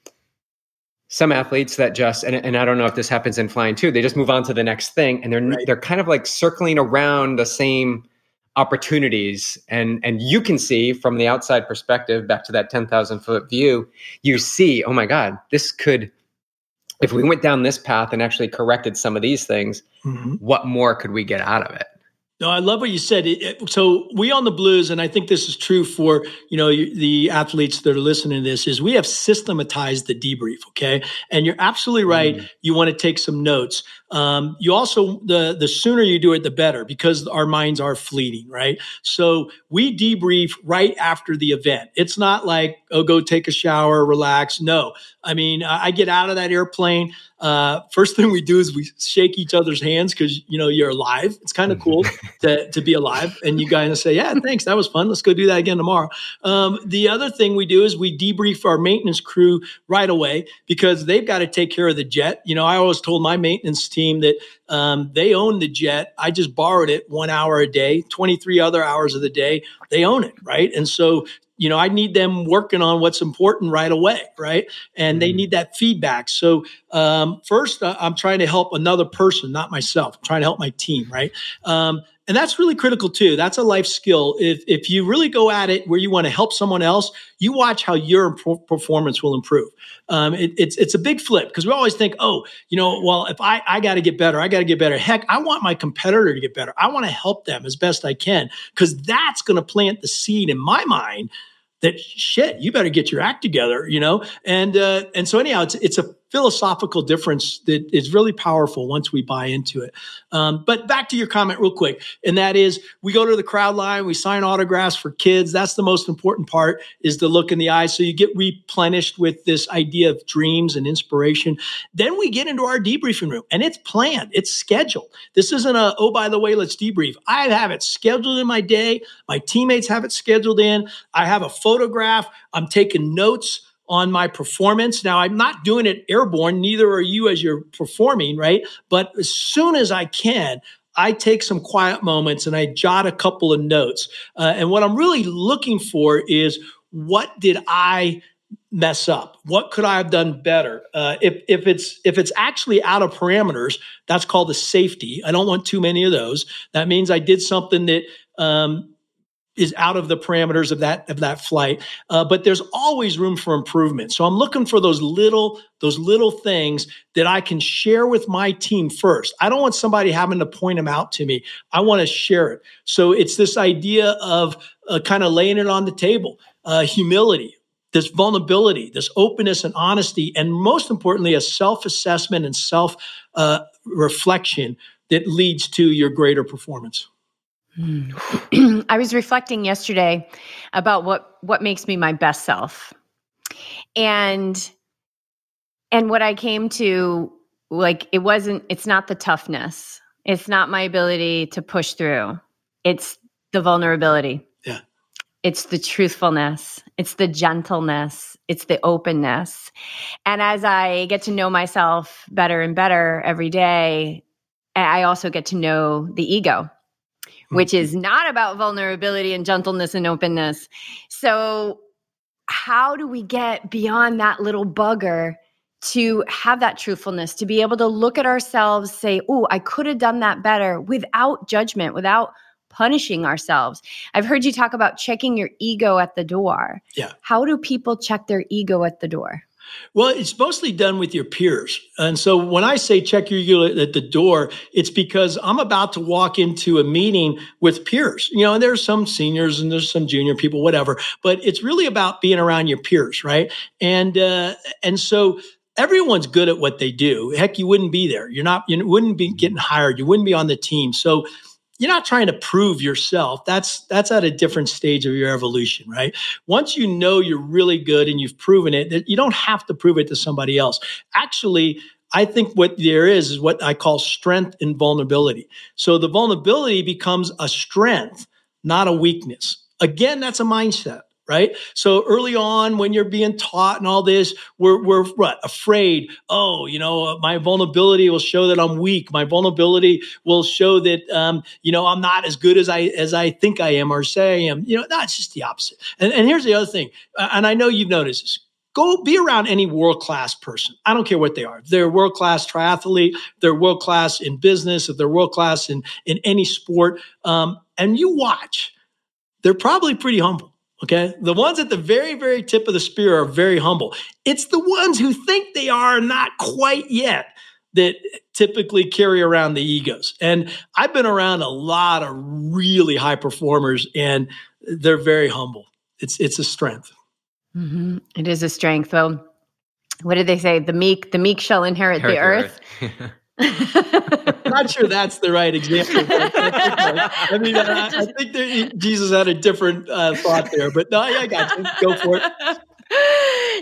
some athletes that just and, and i don't know if this happens in flying too they just move on to the next thing and they're right. they're kind of like circling around the same opportunities and and you can see from the outside perspective back to that 10,000 foot view you see oh my god this could if we went down this path and actually corrected some of these things, mm-hmm. what more could we get out of it? No, I love what you said. so we on the Blues, and I think this is true for you know the athletes that are listening to this, is we have systematized the debrief. Okay, and you're absolutely right. Mm. You want to take some notes. Um, you also the the sooner you do it, the better because our minds are fleeting, right? So we debrief right after the event. It's not like oh, go take a shower, relax. No, I mean I get out of that airplane. Uh, first [LAUGHS] thing we do is we shake each other's hands because you know you're alive. It's kind of cool to to be alive, and you guys say, yeah, thanks, that was fun. Let's go do that again tomorrow. Um, the other thing we do is we debrief our maintenance crew right away because they've got to take care of the jet. You know, I always told my maintenance team team that um, they own the jet. I just borrowed it one hour a day, 23 other hours of the day. They own it, right? And so you know, I need them working on what's important right away, right? And mm-hmm. they need that feedback. So, um, first, uh, I'm trying to help another person, not myself. I'm trying to help my team, right? Um, and that's really critical too. That's a life skill. If if you really go at it where you want to help someone else, you watch how your performance will improve. Um, it, it's it's a big flip because we always think, oh, you know, well, if I I got to get better, I got to get better. Heck, I want my competitor to get better. I want to help them as best I can because that's going to plant the seed in my mind that shit, you better get your act together, you know? And, uh, and so anyhow, it's, it's a philosophical difference that is really powerful once we buy into it. Um, but back to your comment real quick. And that is we go to the crowd line, we sign autographs for kids. That's the most important part is the look in the eyes. So you get replenished with this idea of dreams and inspiration. Then we get into our debriefing room and it's planned. It's scheduled. This isn't a, oh, by the way, let's debrief. I have it scheduled in my day. My teammates have it scheduled in. I have a photograph. I'm taking notes on my performance. Now, I'm not doing it airborne, neither are you as you're performing, right? But as soon as I can, I take some quiet moments and I jot a couple of notes. Uh, and what I'm really looking for is what did I mess up? What could I have done better? Uh, if if it's if it's actually out of parameters, that's called a safety. I don't want too many of those. That means I did something that um, is out of the parameters of that of that flight. Uh, but there's always room for improvement. So i'm looking for those little those little things that i can share with my team first. I don't want somebody having to point them out to me. I want to share it. So it's this idea of uh, kind of laying it on the table uh, humility this vulnerability this openness and honesty and most importantly a self-assessment and self uh, reflection that leads to your greater performance Mm. [CLEARS THROAT] I was reflecting yesterday about what what makes me my best self. And and what I came to like it wasn't it's not the toughness. It's not my ability to push through. It's the vulnerability. Yeah. It's the truthfulness. It's the gentleness. It's the openness. And as I get to know myself better and better every day, I also get to know the ego which is mm-hmm. not about vulnerability and gentleness and openness. So, how do we get beyond that little bugger to have that truthfulness, to be able to look at ourselves, say, Oh, I could have done that better without judgment, without punishing ourselves? I've heard you talk about checking your ego at the door. Yeah. How do people check their ego at the door? Well, it's mostly done with your peers. And so when I say check your ego at the door, it's because I'm about to walk into a meeting with peers. You know, and there's some seniors and there's some junior people, whatever, but it's really about being around your peers, right? And uh, and so everyone's good at what they do. Heck, you wouldn't be there. You're not you wouldn't be getting hired. You wouldn't be on the team. So you're not trying to prove yourself. That's that's at a different stage of your evolution, right? Once you know you're really good and you've proven it, that you don't have to prove it to somebody else. Actually, I think what there is is what I call strength and vulnerability. So the vulnerability becomes a strength, not a weakness. Again, that's a mindset right? So early on, when you're being taught and all this, we're, we're what, afraid. Oh, you know, my vulnerability will show that I'm weak. My vulnerability will show that, um, you know, I'm not as good as I as I think I am or say I am. You know, that's just the opposite. And, and here's the other thing, and I know you've noticed this go be around any world class person. I don't care what they are. If they're world class triathlete, they're world class in business, if they're world class in in any sport, um, and you watch, they're probably pretty humble. Okay. The ones at the very, very tip of the spear are very humble. It's the ones who think they are not quite yet that typically carry around the egos. And I've been around a lot of really high performers and they're very humble. It's, it's a strength. Mm-hmm. It is a strength. Well, what did they say? The meek, the meek shall inherit, inherit the, the earth. [LAUGHS] not sure that's the right example. [LAUGHS] I mean, I, I think there, Jesus had a different uh, thought there, but no, yeah, I got you. Go for it. [LAUGHS]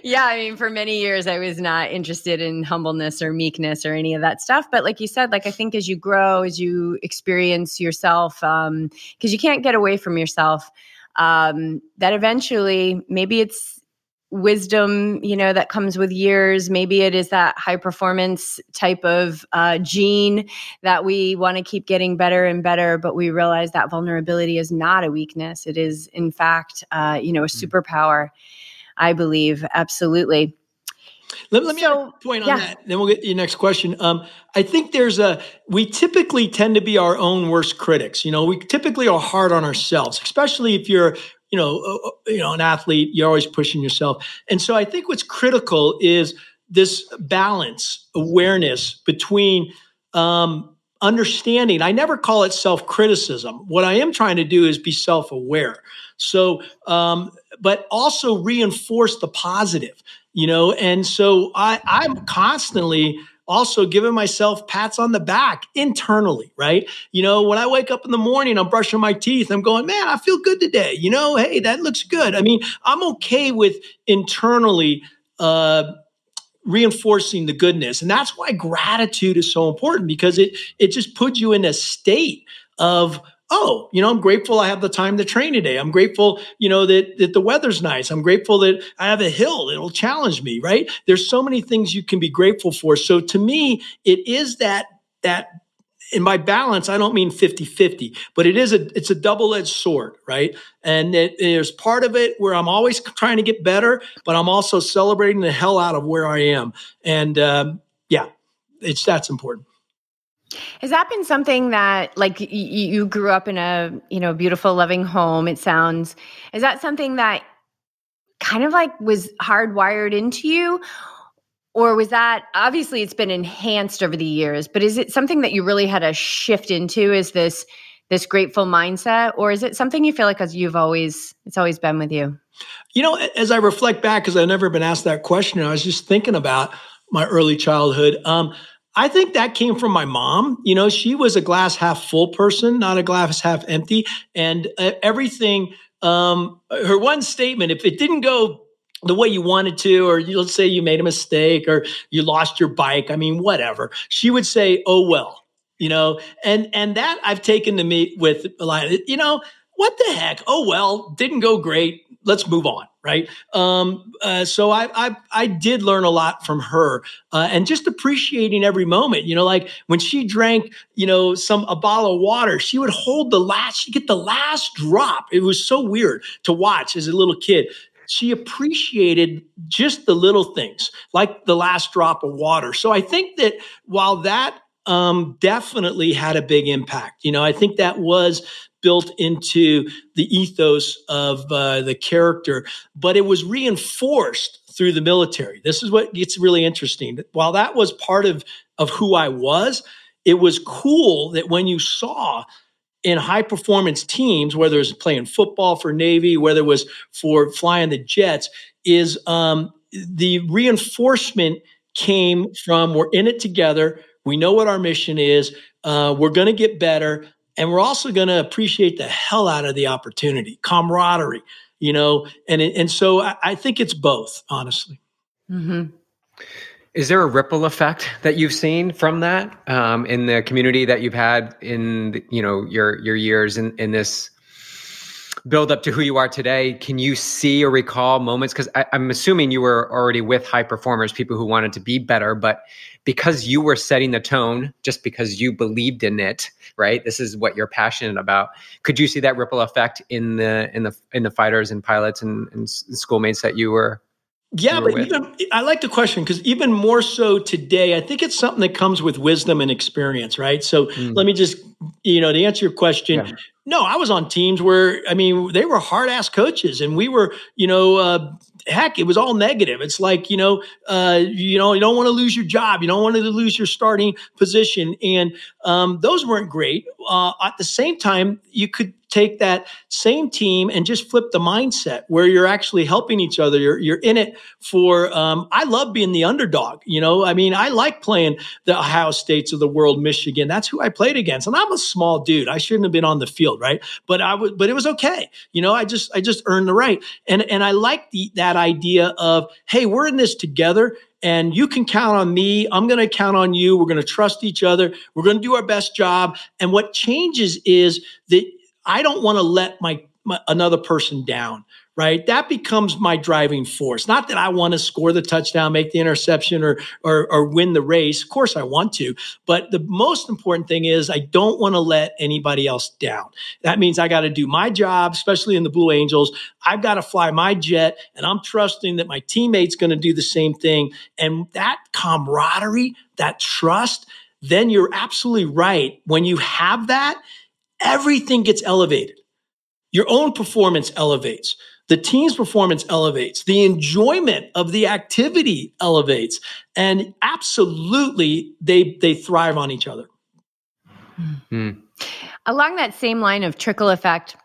Yeah, I mean, for many years, I was not interested in humbleness or meekness or any of that stuff. But like you said, like I think as you grow, as you experience yourself, because um, you can't get away from yourself, um, that eventually maybe it's wisdom you know that comes with years maybe it is that high performance type of uh, gene that we want to keep getting better and better but we realize that vulnerability is not a weakness it is in fact uh, you know a mm. superpower i believe absolutely Let, let me so, point on yeah. that. Then we'll get your next question. Um, I think there's a we typically tend to be our own worst critics. You know, we typically are hard on ourselves, especially if you're you know uh, uh you know an athlete. You're always pushing yourself, and so I think what's critical is this balance, awareness between um, understanding. I never call it self criticism. What I am trying to do is be self aware. So, um, but also reinforce the positive, you know. And so I, I'm constantly also giving myself pats on the back internally, right? You know, when I wake up in the morning, I'm brushing my teeth, I'm going, man, I feel good today. You know, hey, that looks good. I mean, I'm okay with internally uh, reinforcing the goodness. And that's why gratitude is so important because it it just puts you in a state of oh, you know, I'm grateful I have the time to train today. I'm grateful, you know, that that the weather's nice. I'm grateful that I have a hill that'll challenge me, right? There's so many things you can be grateful for. So to me, it is that that in my balance, I don't mean 50-50, but it is a it's a double-edged sword, right? And it, there's part of it where I'm always trying to get better, but I'm also celebrating the hell out of where I am. And um, yeah, it's that's important. Has that been something that, like, y- you grew up in a you know beautiful, loving home? It sounds. Is that something that kind of like was hardwired into you, or was that obviously it's been enhanced over the years? But is it something that you really had to shift into? Is this this grateful mindset, or is it something you feel like as you've always it's always been with you? You know, as I reflect back, because I've never been asked that question, I was just thinking about my early childhood. Um, I think that came from my mom. You know, she was a glass half full person, not a glass half empty. And uh, everything, um, her one statement, if it didn't go the way you wanted to, or you, let's say you made a mistake or you lost your bike, I mean, whatever, she would say, oh, well, you know, and, and that I've taken to me with a lot, you know, what the heck? Oh, well, didn't go great let's move on right? Um, uh, so I, I, I did learn a lot from her uh, and just appreciating every moment you know like when she drank you know some a bottle of water she would hold the last she get the last drop. It was so weird to watch as a little kid. She appreciated just the little things like the last drop of water. So i think that while that um, definitely had a big impact. You know, I think that was built into the ethos of uh, the character, but it was reinforced through the military. This is what gets really interesting. While that was part of of who I was, it was cool that when you saw in high performance teams, whether it was playing football for Navy, whether it was for flying the jets, is um, the reinforcement came from we're in it together. We know what our mission is. Uh, we're going to get better. And we're also going to appreciate the hell out of the opportunity, camaraderie, you know, and, and so I, I think it's both, honestly. Mm-hmm. Is there a ripple effect that you've seen from that um, in the community that you've had in you know your your years in, in this build up to who you are today? Can you see or recall moments? Because I'm assuming you were already with high performers, people who wanted to be better, but because you were setting the tone, just because you believed in it, right? This is what you're passionate about. Could you see that ripple effect in the in the in the fighters and pilots and, and schoolmates that you were? Yeah, but with? even I like the question because even more so today, I think it's something that comes with wisdom and experience, right? So mm. let me just, you know, to answer your question, yeah. no, I was on teams where I mean they were hard ass coaches, and we were, you know, uh, heck, it was all negative. It's like, you know, uh, you know, you don't want to lose your job. You don't want to lose your starting position. And um, those weren't great. Uh, at the same time, you could take that same team and just flip the mindset where you're actually helping each other. You're, you're in it for, um, I love being the underdog. You know, I mean, I like playing the Ohio States of the world, Michigan. That's who I played against. And I'm a small dude. I shouldn't have been on the field, right? But I would, but it was okay. You know, I just, I just earned the right. And, and I like the, that idea of, hey, we're in this together and you can count on me. I'm going to count on you. We're going to trust each other. We're going to do our best job. And what changes is that I don't want to let my my, another person down right? That becomes my driving force. Not that I want to score the touchdown, make the interception, or, or, or win the race. Of course, I want to. But the most important thing is I don't want to let anybody else down. That means I got to do my job, especially in the Blue Angels. I've got to fly my jet, and I'm trusting that my teammate's going to do the same thing. And that camaraderie, that trust, then you're absolutely right. When you have that, everything gets elevated. Your own performance elevates the team's performance elevates, the enjoyment of the activity elevates, and absolutely they they thrive on each other. Mm. Along that same line of trickle effect,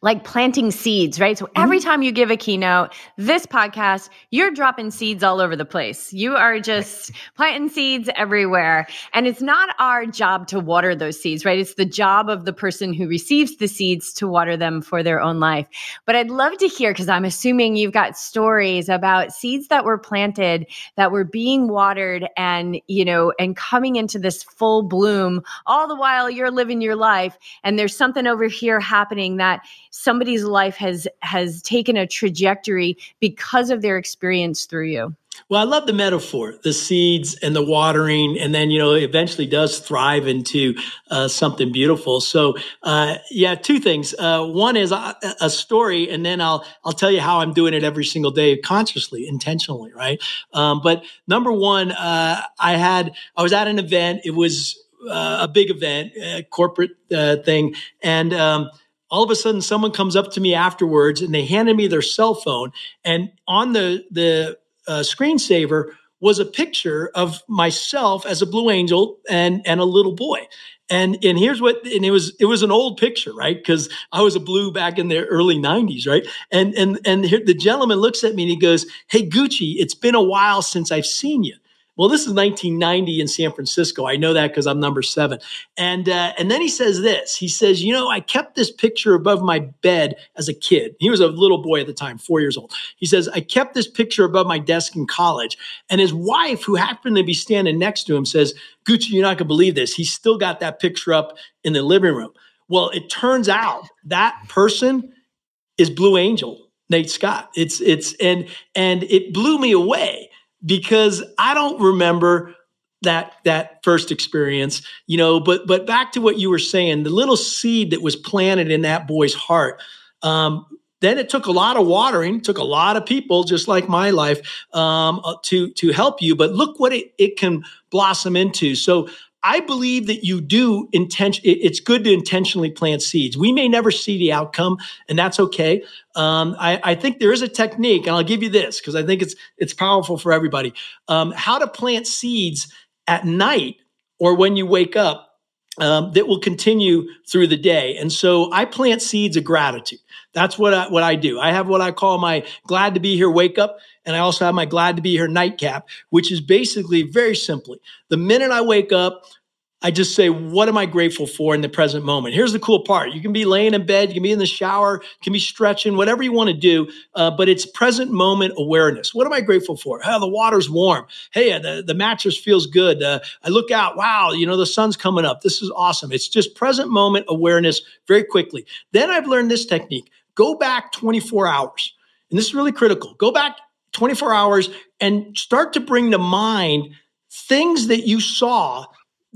like planting seeds, right? So mm-hmm. every time you give a keynote, this podcast, you're dropping seeds all over the place. You are just [LAUGHS] planting seeds everywhere. And it's not our job to water those seeds, right? It's the job of the person who receives the seeds to water them for their own life. But I'd love to hear, because I'm assuming you've got stories about seeds that were planted, that were being watered and, you know, and coming into this full bloom, all the while you're living your life. And there's something over here happening that somebody's life has has taken a trajectory because of their experience through you well, I love the metaphor, the seeds and the watering, and then, you know, eventually does thrive into uh, something beautiful. So, uh, yeah, two things. Uh, one is a, a, story, and then I'll, I'll tell you how I'm doing it every single day consciously, intentionally, right? Um, but number one, uh, I had, I was at an event. It was uh, a big event, corporate uh, thing. And, um, all of a sudden someone comes up to me afterwards and they handed me their cell phone. And on the the uh, screensaver was a picture of myself as a blue angel and and a little boy. And and here's what and it was it was an old picture right? Because i was a blue back in the early 90s right? And and and here, the gentleman looks at me and he goes hey gucci it's been a while since i've seen you well, this is 1990 in San Francisco. I know that because I'm number seven. And uh, and then he says this. He says, you know, I kept this picture above my bed as a kid. He was a little boy at the time, four years old. He says, I kept this picture above my desk in college. And his wife, who happened to be standing next to him, says, Gucci, you're not gonna believe this. He still got that picture up in the living room. Well, it turns out that person is Blue Angel, Nate Scott. It's it's and and it blew me away because I don't remember that that first experience you know but but back to what you were saying the little seed that was planted in that boy's heart um, then it took a lot of watering took a lot of people just like my life um, uh, to to help you but look what it, it can blossom into. So I believe that you do intention. It's good to intentionally plant seeds. We may never see the outcome, and that's okay. Um, I, I, think there is a technique, and I'll give you this because I think it's it's powerful for everybody. Um, how to plant seeds at night or when you wake up um, that will continue through the day. And so I plant seeds of gratitude. That's what I, what I do. I have what I call my glad to be here wake up. And I also have my glad to be here nightcap, which is basically very simply the minute I wake up, I just say, what am I grateful for in the present moment? Here's the cool part. You can be laying in bed, you can be in the shower, you can be stretching, whatever you want to do, uh, but it's present moment awareness. What am I grateful for? Oh, the water's warm. Hey, uh, the, the mattress feels good. Uh, I look out, wow, you know, the sun's coming up. This is awesome. It's just present moment awareness very quickly. Then I've learned this technique go back 24 hours. And this is really critical. Go back 24 hours and start to bring to mind things that you saw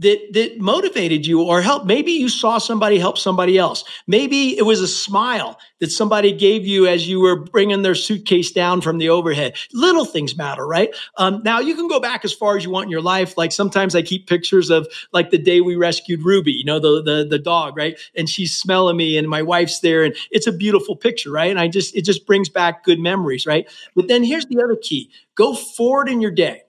that that motivated you or helped maybe you saw somebody help somebody else. Maybe it was a smile that somebody gave you as you were bringing their suitcase down from the overhead. Little things matter right? Um, now you can go back as far as you want in your life. Like sometimes i keep pictures of like the day we rescued ruby you know the the, the dog right? And she's smelling me and my wife's there and it's a beautiful picture right? And i just it just brings back good memories right? But then here's the other key. Go forward in your day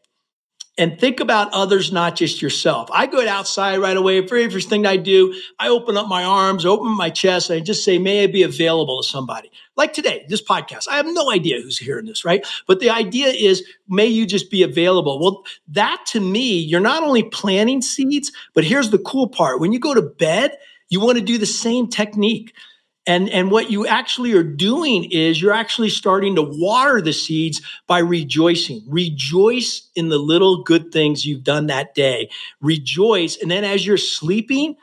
and think about others, not just yourself. I go outside right away. Very first thing I do, I open up my arms, open my chest, and I just say, may I be available to somebody. Like today, this podcast. I have no idea who's hearing this, right? But the idea is, may you just be available. Well, that to me, you're not only planting seeds, but here's the cool part. When you go to bed, you want to do the same technique. And, and what you actually are doing is you're actually starting to water the seeds by rejoicing. Rejoice in the little good things you've done that day. Rejoice. And then as you're sleeping,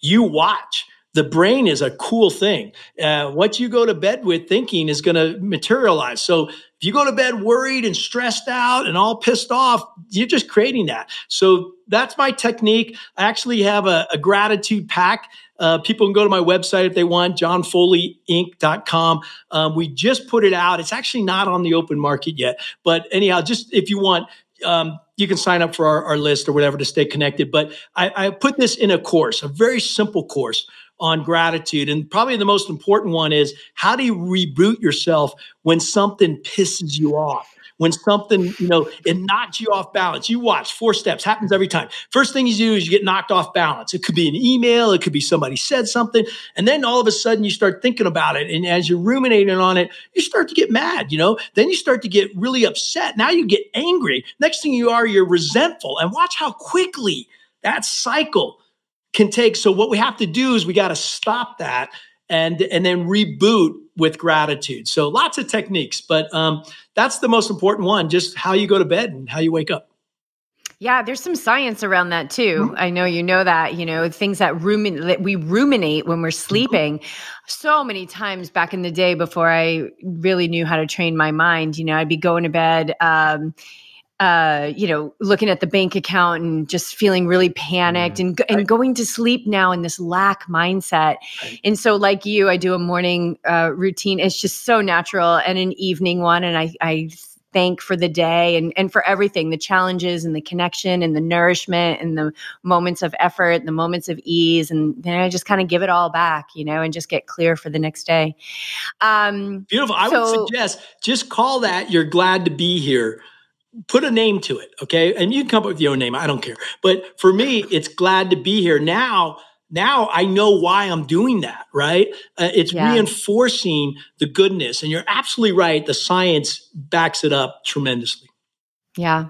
you watch the brain is a cool thing. Uh, what you go to bed with thinking is going to materialize. So if you go to bed worried and stressed out and all pissed off, you're just creating that. So that's my technique. I actually have a, a gratitude pack. Uh, people can go to my website if they want, johnfoleyinc.com. Um, we just put it out. It's actually not on the open market yet. But anyhow, just if you want, um, you can sign up for our, our, list or whatever to stay connected. But I, I put this in a course, a very simple course on gratitude. And probably the most important one is how do you reboot yourself when something pisses you off? When something, you know, it knocks you off balance. You watch four steps, happens every time. First thing you do is you get knocked off balance. It could be an email, it could be somebody said something. And then all of a sudden you start thinking about it. And as you're ruminating on it, you start to get mad, you know, then you start to get really upset. Now you get angry. Next thing you are, you're resentful. And watch how quickly that cycle can take. So what we have to do is we got to stop that and and then reboot with gratitude. So lots of techniques, but um, that's the most important one. Just how you go to bed and how you wake up. Yeah, there's some science around that too. Mm-hmm. I know you know that, you know, things that rumin- that we ruminate when we're mm-hmm. sleeping. So many times back in the day before I really knew how to train my mind, you know, I'd be going to bed um, uh, you know, looking at the bank account and just feeling really panicked mm, and, and going to sleep now in this lack mindset. And so, like you, I do a morning uh, routine. It's just so natural and an evening one. And I, I thank for the day and, and for everything the challenges and the connection and the nourishment and the moments of effort, the moments of ease. And then I just kind of give it all back, you know, and just get clear for the next day. Um, Beautiful. I so, would suggest just call that you're glad to be here put a name to it okay? And you can come up with your own name i don't care. But for me it's glad to be here. Now now i know why i'm doing that right? Uh, it's yeah. reinforcing the goodness. And you're absolutely right the science backs it up tremendously. Yeah.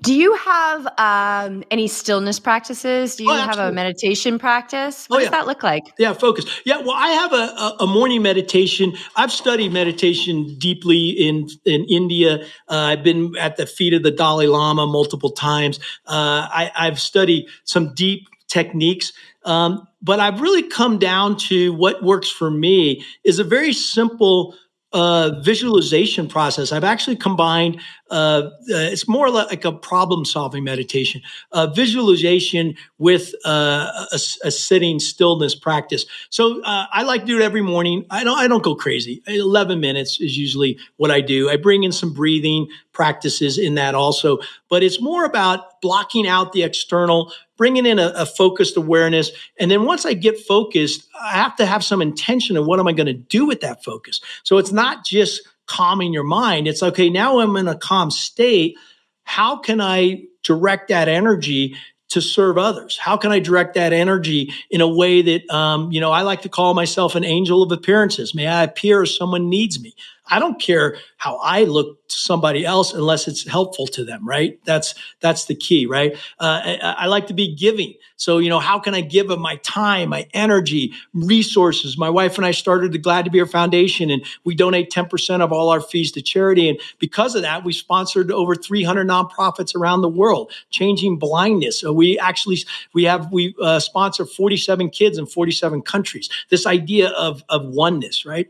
Do you have um, any stillness practices? Do you oh, have a meditation practice? What oh, does yeah. that look like? Yeah, focus. Yeah, well, I have a, a, morning meditation. I've studied meditation deeply in in India. Uh, I've been at the feet of the Dalai Lama multiple times. Uh, I, have studied some deep techniques. Um, but I've really come down to what works for me is a very simple uh, visualization process. I've actually combined, uh, uh, it's more like a problem solving meditation, uh, visualization with uh, a, a, sitting stillness practice. So uh, I like to do it every morning. I don't, I don't go crazy. 11 minutes is usually what I do. I bring in some breathing practices in that also, but it's more about blocking out the external, bringing in a, a, focused awareness. And then once I get focused, I have to have some intention of what am I going to do with that focus. So it's not just calming your mind. It's okay, now I'm in a calm state. How can I direct that energy to serve others? How can I direct that energy in a way that, um, you know, I like to call myself an angel of appearances. May I appear as someone needs me? I don't care how I look to somebody else unless it's helpful to them, right? That's that's the key, right? Uh, I, I, like to be giving. So, you know, how can I give of my time, my energy, resources? My wife and I started the Glad to Be Here Foundation, and we donate 10% of all our fees to charity. And because of that, we sponsored over 300 nonprofits around the world, changing blindness. So we actually we have we uh, sponsor 47 kids in 47 countries. This idea of of oneness, right?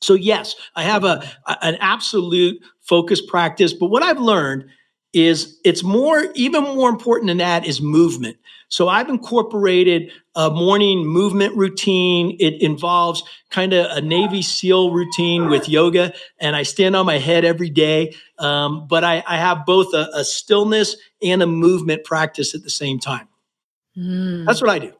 So yes, I have a, an absolute focus practice, but what I've learned is it's more even more important than that is movement. So I've incorporated a morning movement routine. It involves kind of a Navy SEAL routine with yoga, and I stand on my head every day. Um, but I, I, have both a, a, stillness and a movement practice at the same time. Mm. That's what I do.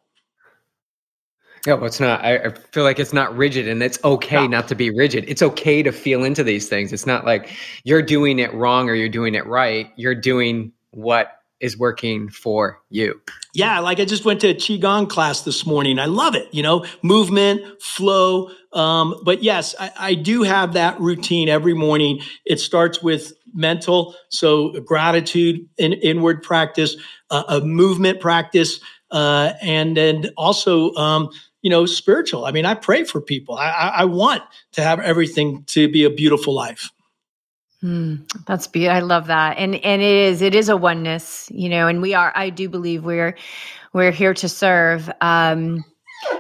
Yeah, well, it's not. I, feel like it's not rigid, and it's okay not to be rigid. It's okay to feel into these things. It's not like you're doing it wrong or you're doing it right. You're doing what is working for you. Yeah, like I just went to a qigong class this morning. I love it. You know, movement, flow. Um, but yes, I, I do have that routine every morning. It starts with mental, so gratitude, in, inward practice, uh, a movement practice. Uh, and then also um, you know, spiritual. I mean, I pray for people. I, I, I want to have everything to be a beautiful life. Mm, that's beautiful. I love that. And and it is it is a oneness, you know, and we are I do believe we're we're here to serve. Um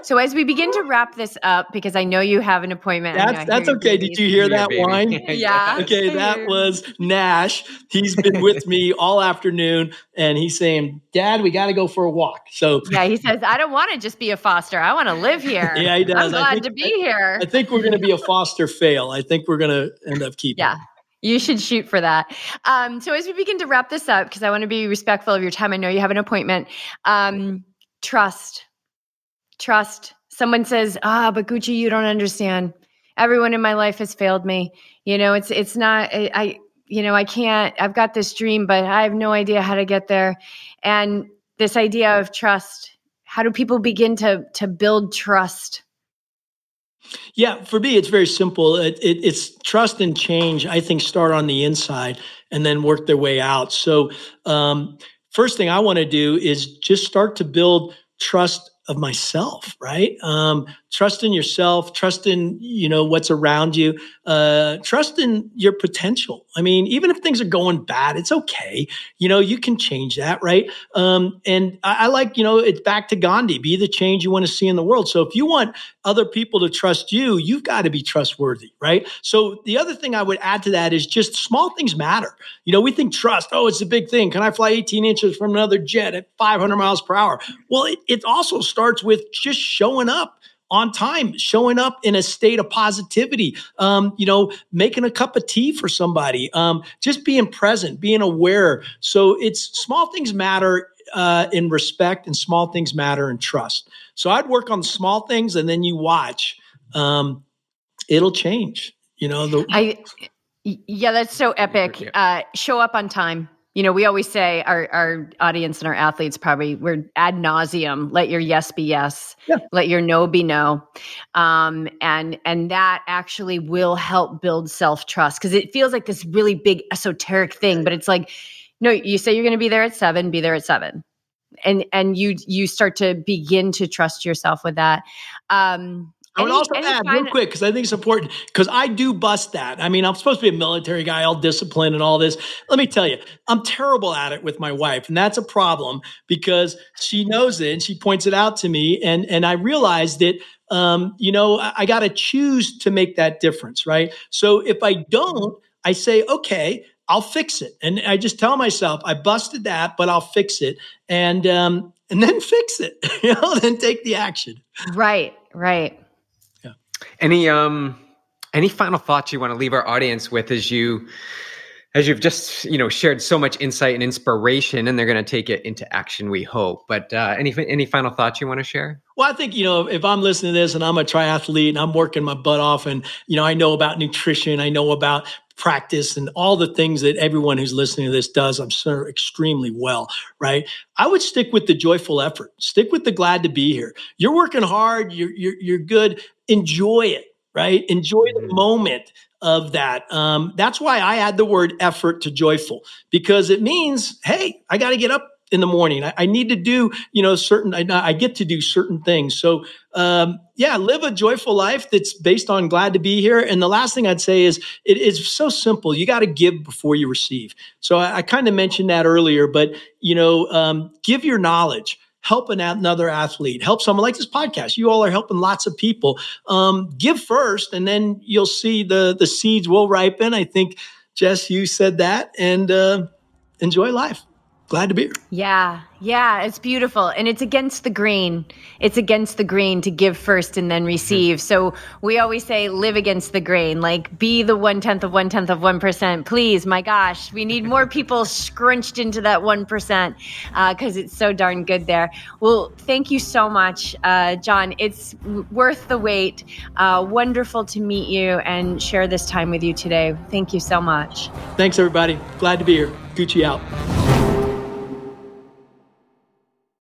So as we begin to wrap this up, because I know you have an appointment. That's that's okay. Did you hear that whine? [LAUGHS] yeah. Okay, that was Nash. He's been with me all afternoon, and he's saying, "Dad, we got to go for a walk." So yeah, he says, "I don't want to just be a foster. I want to live here." yeah, he does. I'm glad think, to be here. I think we're going to be a foster fail. I think we're going to end up keeping. Yeah. You should shoot for that. Um, so as we begin to wrap this up, because I want to be respectful of your time, I know you have an appointment. Um, trust trust. Someone says, "Ah, but Gucci, you don't understand. Everyone in my life has failed me. You know, it's it's not I, I you know, I can't I've got this dream, but I have no idea how to get there." And this idea of trust, how do people begin to to build trust? Yeah, for me, it's very simple. It, it, it's trust and change. I think start on the inside and then work their way out. So, um, first thing I want to do is just start to build trust of myself, right? Um, trust in yourself, trust in, you know, what's around you, uh, trust in your potential. I mean, even if things are going bad, it's okay. You know, you can change that, right? Um, and I, I like, you know, it's back to Gandhi, be the change you want to see in the world. So if you want other people to trust you, you've got to be trustworthy, right? So the other thing I would add to that is just small things matter. You know, we think trust, oh, it's a big thing. Can I fly 18 inches from another jet at 500 miles per hour? Well, it, it also starts with just showing up on time, showing up in a state of positivity, um, you know, making a cup of tea for somebody, um, just being present, being aware. So it's small things matter uh, in respect, and small things matter in trust. So I'd work on small things, and then you watch. Um, it'll change. You know, the I yeah, that's so epic. Uh, show up on time you know, we always say our, our audience and our athletes probably we're ad nauseum. Let your yes be yes. Yeah. Let your no be no. Um, and and that actually will help build self trust because it feels like this really big esoteric thing, but it's like, no, you say you're going to be there at seven, be there at seven, and and you you start to begin to trust yourself with that. Um, I would also add real quick because I think it's important because I do bust that. I mean, I'm supposed to be a military guy, all disciplined and all this. Let me tell you, I'm terrible at it with my wife, and that's a problem because she knows it and she points it out to me, and and I realized that. Um, you know, I, I got to choose to make that difference, right? So if I don't, I say, okay, I'll fix it, and I just tell myself I busted that, but I'll fix it, and um, and then [LAUGHS] fix it. [LAUGHS] You know, then take the action. Right, right. Any um any final thoughts you want to leave our audience with as you as you've just you know shared so much insight and inspiration and they're going to take it into action we hope. But uh, any any final thoughts you want to share? Well i think you know if i'm listening to this and i'm a triathlete and i'm working my butt off and you know i know about nutrition i know about practice and all the things that everyone who's listening to this does i'm sure extremely well right i would stick with the joyful effort stick with the glad to be here you're working hard you're you're, you're good enjoy it, right? Enjoy the mm-hmm. moment of that. Um, that's why I add the word effort to joyful because it means, hey, I got to get up in the morning. I, I, need to do, you know, certain, I, I get to do certain things. So, um, yeah, live a joyful life that's based on glad to be here. And the last thing I'd say is it is so simple. You got to give before you receive. So I, I kind of mentioned that earlier, but, you know, um, give your knowledge help another athlete, help someone like this podcast. You all are helping lots of people. Um, give first, and then you'll see the the seeds will ripen. I think Jess, you said that, and uh, enjoy life. Glad to be here. Yeah, yeah, it's beautiful. And it's against the grain. It's against the grain to give first and then receive. Mm-hmm. So we always say live against the grain, like be the one tenth of one tenth of 1%. Please, my gosh, we need more people scrunched into that 1% because uh, it's so darn good there. Well, thank you so much, uh, John. It's worth the wait. Uh, wonderful to meet you and share this time with you today. Thank you so much. Thanks, everybody. Glad to be here. Gucci out.